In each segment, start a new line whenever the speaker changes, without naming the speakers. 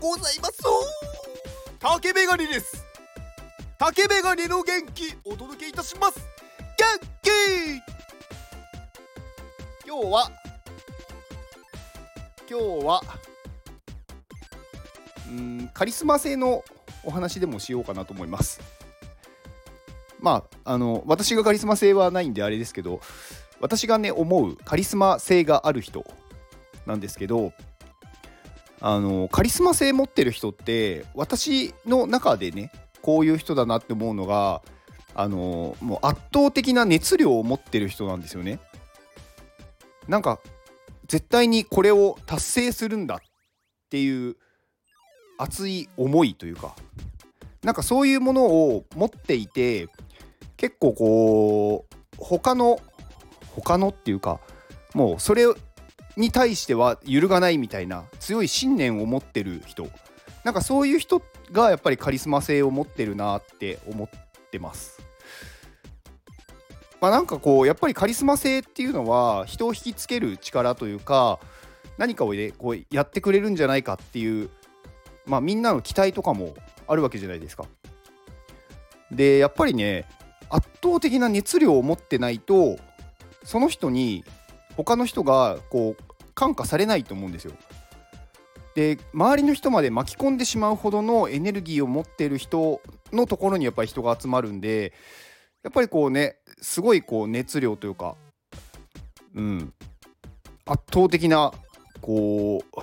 ございます。竹メガネです。竹メガネの元気お届けいたします。元気。今日は今日はうんカリスマ性のお話でもしようかなと思います。まああの私がカリスマ性はないんであれですけど私がね思うカリスマ性がある人なんですけどあのカリスマ性持ってる人って私の中でねこういう人だなって思うのがあのもう圧倒的な熱量を持ってる人なんですよね。なんか絶対にこれを達成するんだっていう熱い思いというかなんかそういうものを持っていて結構こう他の他のっていうかもうそれに対しては揺るがないみたいな強い信念を持ってる人なんかそういう人がやっぱりカリスマ性を持ってるなって思ってます。まあ、なんかこうやっぱりカリスマ性っていうのは人を引きつける力というか何かを、ね、こうやってくれるんじゃないかっていう、まあ、みんなの期待とかもあるわけじゃないですか。でやっぱりね圧倒的な熱量を持ってないとその人に他の人がこう感化されないと思うんですよ。で周りの人まで巻き込んでしまうほどのエネルギーを持っている人のところにやっぱり人が集まるんでやっぱりこうねすごいこう熱量というかうん圧倒的なこう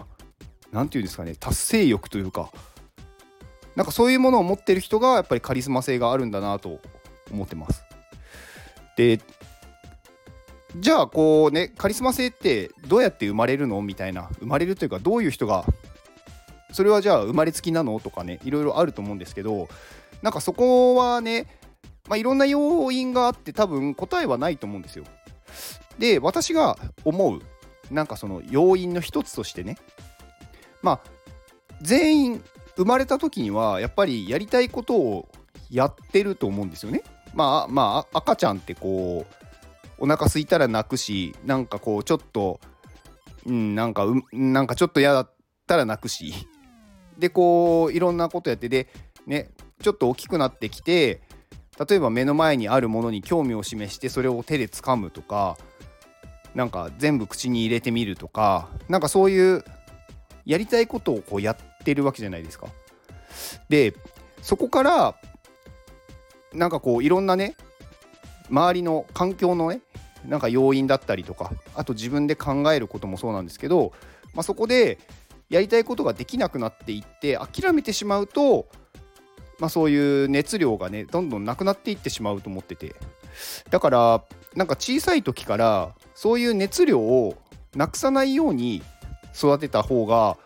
何て言うんですかね達成欲というかなんかそういうものを持ってる人がやっぱりカリスマ性があるんだなと思ってます。でじゃあこうねカリスマ性ってどうやって生まれるの？みたいな生まれるというかどういう人がそれはじゃあ生まれつきなの？とかねいろいろあると思うんですけどなんかそこはねまあいろんな要因があって多分答えはないと思うんですよ。で私が思うなんかその要因の一つとしてねまあ全員生まれた時にはやっぱりやりたいことをやってると思うんですよね。まあまあ赤ちゃんってこうお腹空いたら泣くしなんかこうちょっとうんなんかうなんかちょっと嫌だったら泣くし でこういろんなことやってでねちょっと大きくなってきて例えば目の前にあるものに興味を示してそれを手で掴むとかなんか全部口に入れてみるとかなんかそういうやりたいことをこうやってるわけじゃないですか。でそこからなんかこういろんなね周りの環境のねなんか要因だったりとかあと自分で考えることもそうなんですけど、まあ、そこでやりたいことができなくなっていって諦めてしまうと、まあ、そういう熱量がねどんどんなくなっていってしまうと思ってて。だからなんか小さい時からそういう熱量をなくさないように育てた方が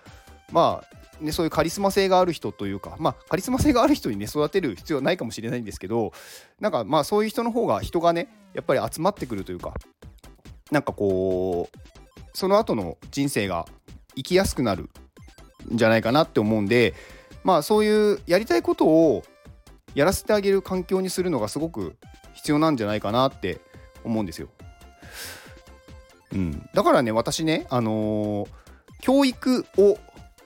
まあね、そういうカリスマ性がある人というか、まあ、カリスマ性がある人にね育てる必要はないかもしれないんですけどなんかまあそういう人の方が人がねやっぱり集まってくるというかなんかこうその後の人生が生きやすくなるんじゃないかなって思うんでまあそういうやりたいことをやらせてあげる環境にするのがすごく必要なんじゃないかなって思うんですよ。うん、だからね私ねあのー、教育を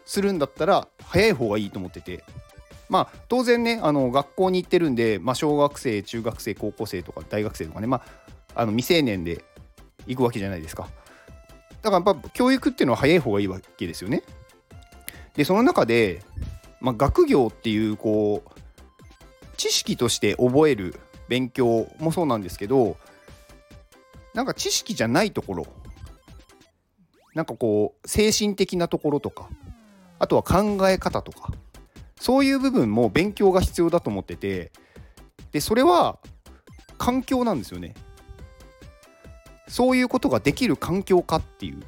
するんだったら早い方がいいと思ってて。まあ当然ねあの学校に行ってるんで、まあ、小学生中学生高校生とか大学生とかねまああの未成年で行くわけじゃないですか。だからやっぱ教育っていうのは早い方がいいわけですよね。でその中で、まあ、学業っていうこう知識として覚える勉強もそうなんですけどなんか知識じゃないところなんかこう精神的なところとかあとは考え方とかそういう部分も勉強が必要だと思っててでそれは環境なんですよね。そういうことができる環境かっていう。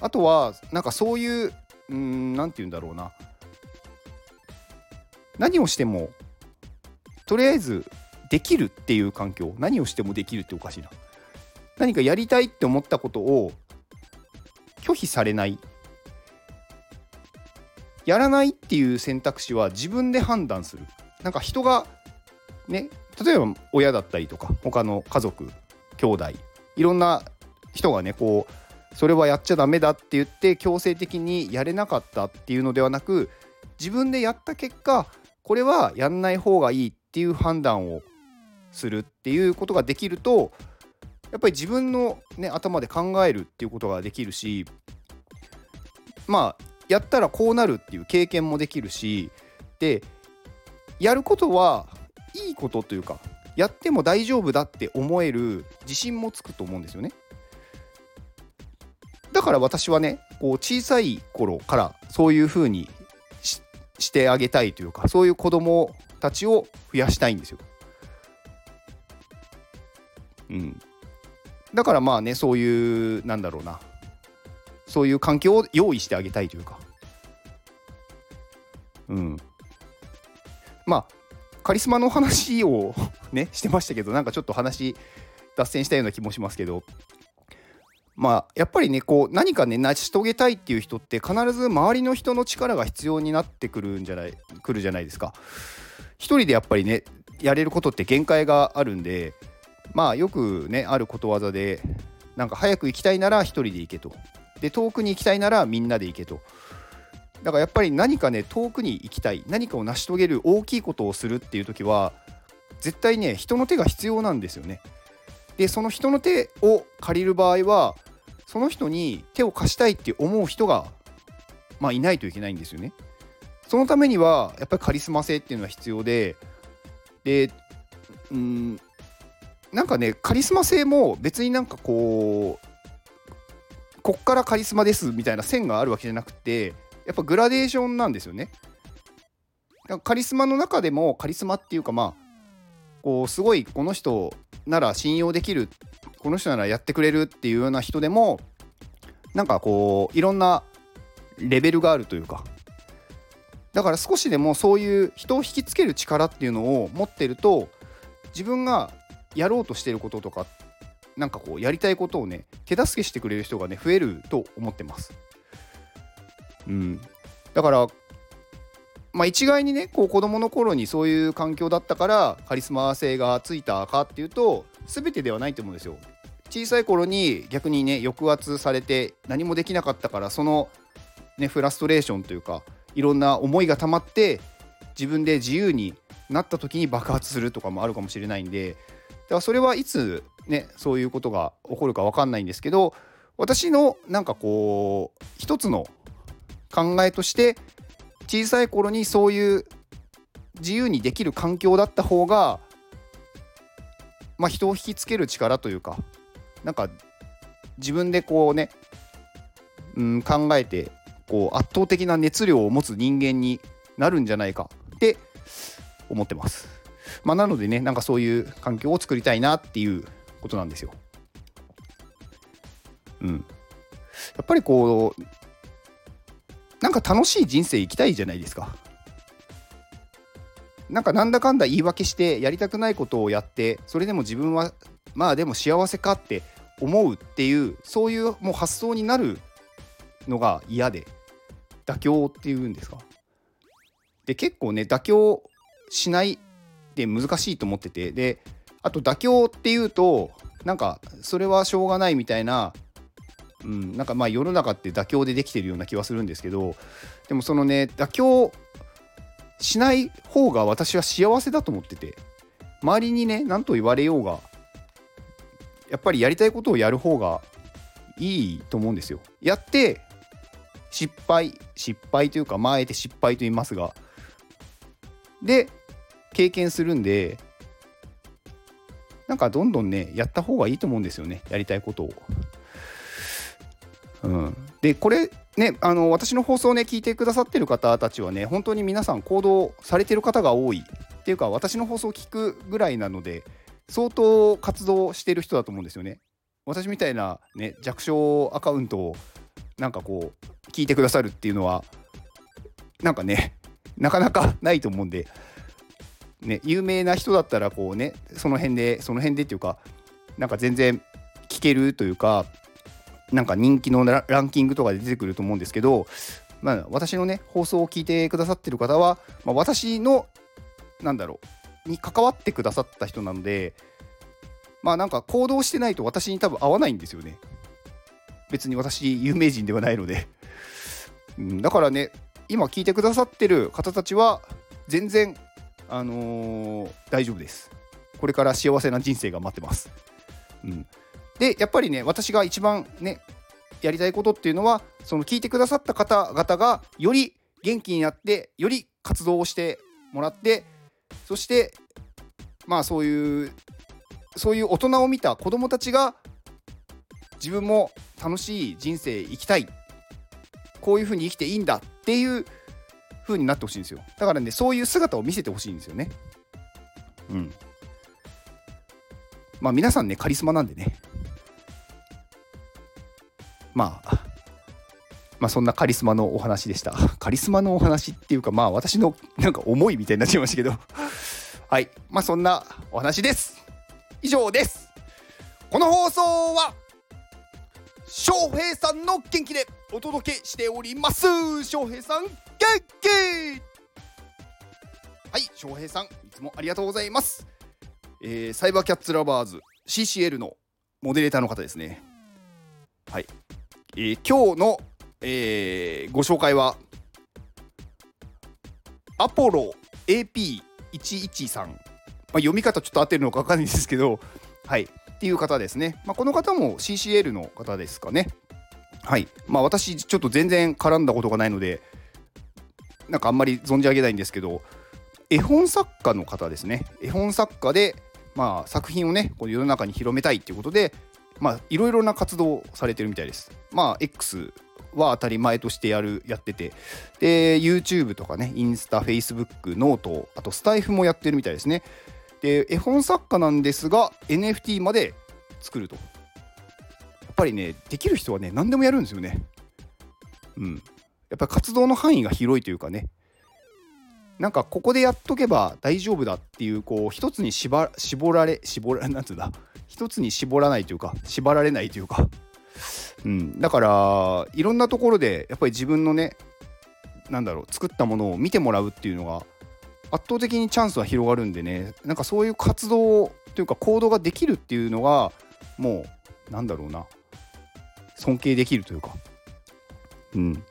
あとはなんかそういううん何て言うんだろうな。何をしてもとりあえずできるっていう環境。何をしてもできるっておかしいな。何かやりたいって思ったことを拒否されない。やらないっていう選択肢は自分で判断する。なんか人がね例えば親だったりとか他の家族兄弟いろんな人がねこうそれはやっちゃダメだって言って強制的にやれなかったっていうのではなく自分でやった結果これはやんない方がいいっていう判断をするっていうことができるとやっぱり自分の、ね、頭で考えるっていうことができるしまあやったらこうなるっていう経験もできるしでやることはいいことというかやっても大丈夫だって思える自信もつくと思うんですよね。だから私はねこう小さい頃からそういうふうにしてあげたいというかそういう子供たちを増やしたいんですよ。うん、だからまあねそういうなんだろうなそういう環境を用意してあげたいというか。うん。まあカリスマの話をね してましたけどなんかちょっと話脱線したような気もしますけど。まあやっぱりねこう何かね成し遂げたいっていう人って必ず周りの人の力が必要になってくるんじゃないくるじゃないですか。一人でやっぱりねやれることって限界があるんでまあよくねあることわざでなんか早く行きたいなら一人で行けと。で遠くに行きたいならみんなで行けと。だからやっぱり何かね遠くに行きたい。何かを成し遂げる大きいことをするっていう時は絶対ね人の手が必要なんですよね。でその人の手を借りる場合はその人に手を貸したいって思う人がまあいないといけないんですよね。そのためにはやっぱりカリスマ性っていうのは必要ででうんなんかねカリスマ性も別になんかこうこっからカリスマですみたいな線があるわけじゃなくてやっぱグラデーションなんですよね。カリスマの中でもカリスマっていうかまあこうすごいこの人なら信用できるこの人ならやってくれるっていうような人でもなんかこういろんなレベルがあるというかだから少しでもそういう人を引きつける力っていうのを持ってると自分がやろうとしてることとかっなんかこうやりたいことをね手助けしてくれる人がね増えると思ってます。うん、だからまあ一概にねこう子供の頃にそういう環境だったからカリスマ性がついたかっていうと全てではないと思うんですよ。小さい頃に逆にね抑圧されて何もできなかったからそのねフラストレーションというかいろんな思いが溜まって自分で自由になった時に爆発するとかもあるかもしれないんでだからそれはいつねそういうことが起こるか分かんないんですけど私のなんかこう一つの考えとして小さい頃にそういう自由にできる環境だった方がまあ人を引きつける力というかなんか自分でこうね、うん、考えてこう圧倒的な熱量を持つ人間になるんじゃないかって思ってます。まあ、なのでねなんかそういう環境を作りたいなっていうことなんですよ。うん、やっぱりこうなんか楽しい人生生きたいじゃないですか。なんかなんだかんだ言い訳してやりたくないことをやってそれでも自分はまあでも幸せかって思うっていうそういうもう発想になるのが嫌で妥協っていうんですか。で結構ね妥協しないって難しいと思っててであと妥協っていうとなんかそれはしょうがないみたいな、うん、なんかまあ世の中って妥協でできてるような気はするんですけどでもそのね妥協しない方が私は幸せだと思ってて周りにね何と言われようがやっぱりやりたいことをやる方がいいと思うんですよ。やって失敗失敗というかまああえて失敗と言いますがで経験するんでなんかどんどんねやった方がいいと思うんですよねやりたいことを。うん、でこれねあの私の放送をね聞いてくださってる方たちはね本当に皆さん行動されてる方が多いっていうか私の放送を聞くぐらいなので相当活動してる人だと思うんですよね。私みたいな、ね、弱小アカウントをなんかこう聞いてくださるっていうのはなんかねなかなかないと思うんでね、有名な人だったらこうねその辺でその辺でっていうかなんか全然聞けるというかなんか人気のランキングとかで出てくると思うんですけど、まあ、私のね放送を聞いてくださってる方は、まあ、私のなんだろうに関わってくださった人なのでまあなんか行動してないと私に多分合わないんですよね。別に私有名人ではないので、うん、だからね今聞いてくださってる方たちは全然あのー、大丈夫です。これから幸せな人生が待ってます、うん、でやっぱりね私が一番ねやりたいことっていうのはその聞いてくださった方々がより元気になってより活動をしてもらってそしてまあそういうそういう大人を見た子どもたちが自分も楽しい人生生きたい。こういうふうに生きていいんだっていう風になってほしいんですよ。だからねそういう姿を見せてほしいんですよね。うん。まあ皆さんねカリスマなんでね。まあまあそんなカリスマのお話でした。カリスマのお話っていうかまあ私のなんか思いみたいになっちゃいましたけど。はい。まあそんなお話です。以上です。この放送は翔平さんの元気でお届けしております。翔平さん。はい翔平さんいつもありがとうございます。えー、サイバーキャッツラバーズ CCL のモデレーターの方ですね。はい、えー、今日の、えー、ご紹介はアポロ AP113、まあ、読み方ちょっと合ってるのか分かんないんですけどはい。っていう方ですね、まあ、この方も CCL の方ですかね。はい。まあ私ちょっと全然絡んだことがないのでなんかあんまり存じ上げないんですけど絵本作家の方ですね。絵本作家で、まあ、作品をねこの世の中に広めたいっていうことでまあいろいろな活動をされてるみたいです。まあ X は当たり前としてやるやってて。で YouTube とかねインスタ Facebook ノートあとスタイフもやってるみたいですね。で絵本作家なんですが NFT まで作ると。やっぱりねできる人はね何でもやるんですよね。うん。やっぱ活動の範囲が広いというかね。なんかここでやっとけば大丈夫だっていうこう一つに絞られ絞らなんつうんだ。一つに絞らないというか縛られないというか、うん、だからいろんなところでやっぱり自分のねなんだろう作ったものを見てもらうっていうのが圧倒的にチャンスは広がるんでね。なんかそういう活動というか行動ができるっていうのがもうなんだろうな。尊敬できるというか。うん。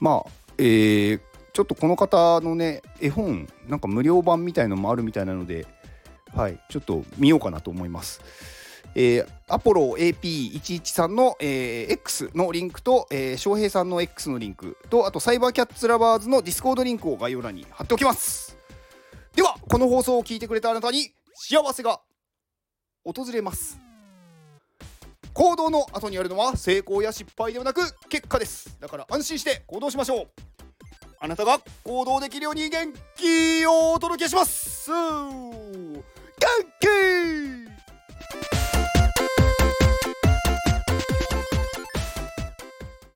まあえー、ちょっとこの方のね絵本なんか無料版みたいのもあるみたいなのではいちょっと見ようかなと思います。えー、アポロ AP113 の、えー、X のリンクと、えー、翔平さんの X のリンクとあとサイバーキャッツラバーズのディスコードリンクを概要欄に貼っておきますではこの放送を聞いてくれたあなたに幸せが訪れます行動の後にあるのは成功や失敗ではなく結果です。だから安心して行動しましょう。あなたが行動できるように元気をお届けします。元気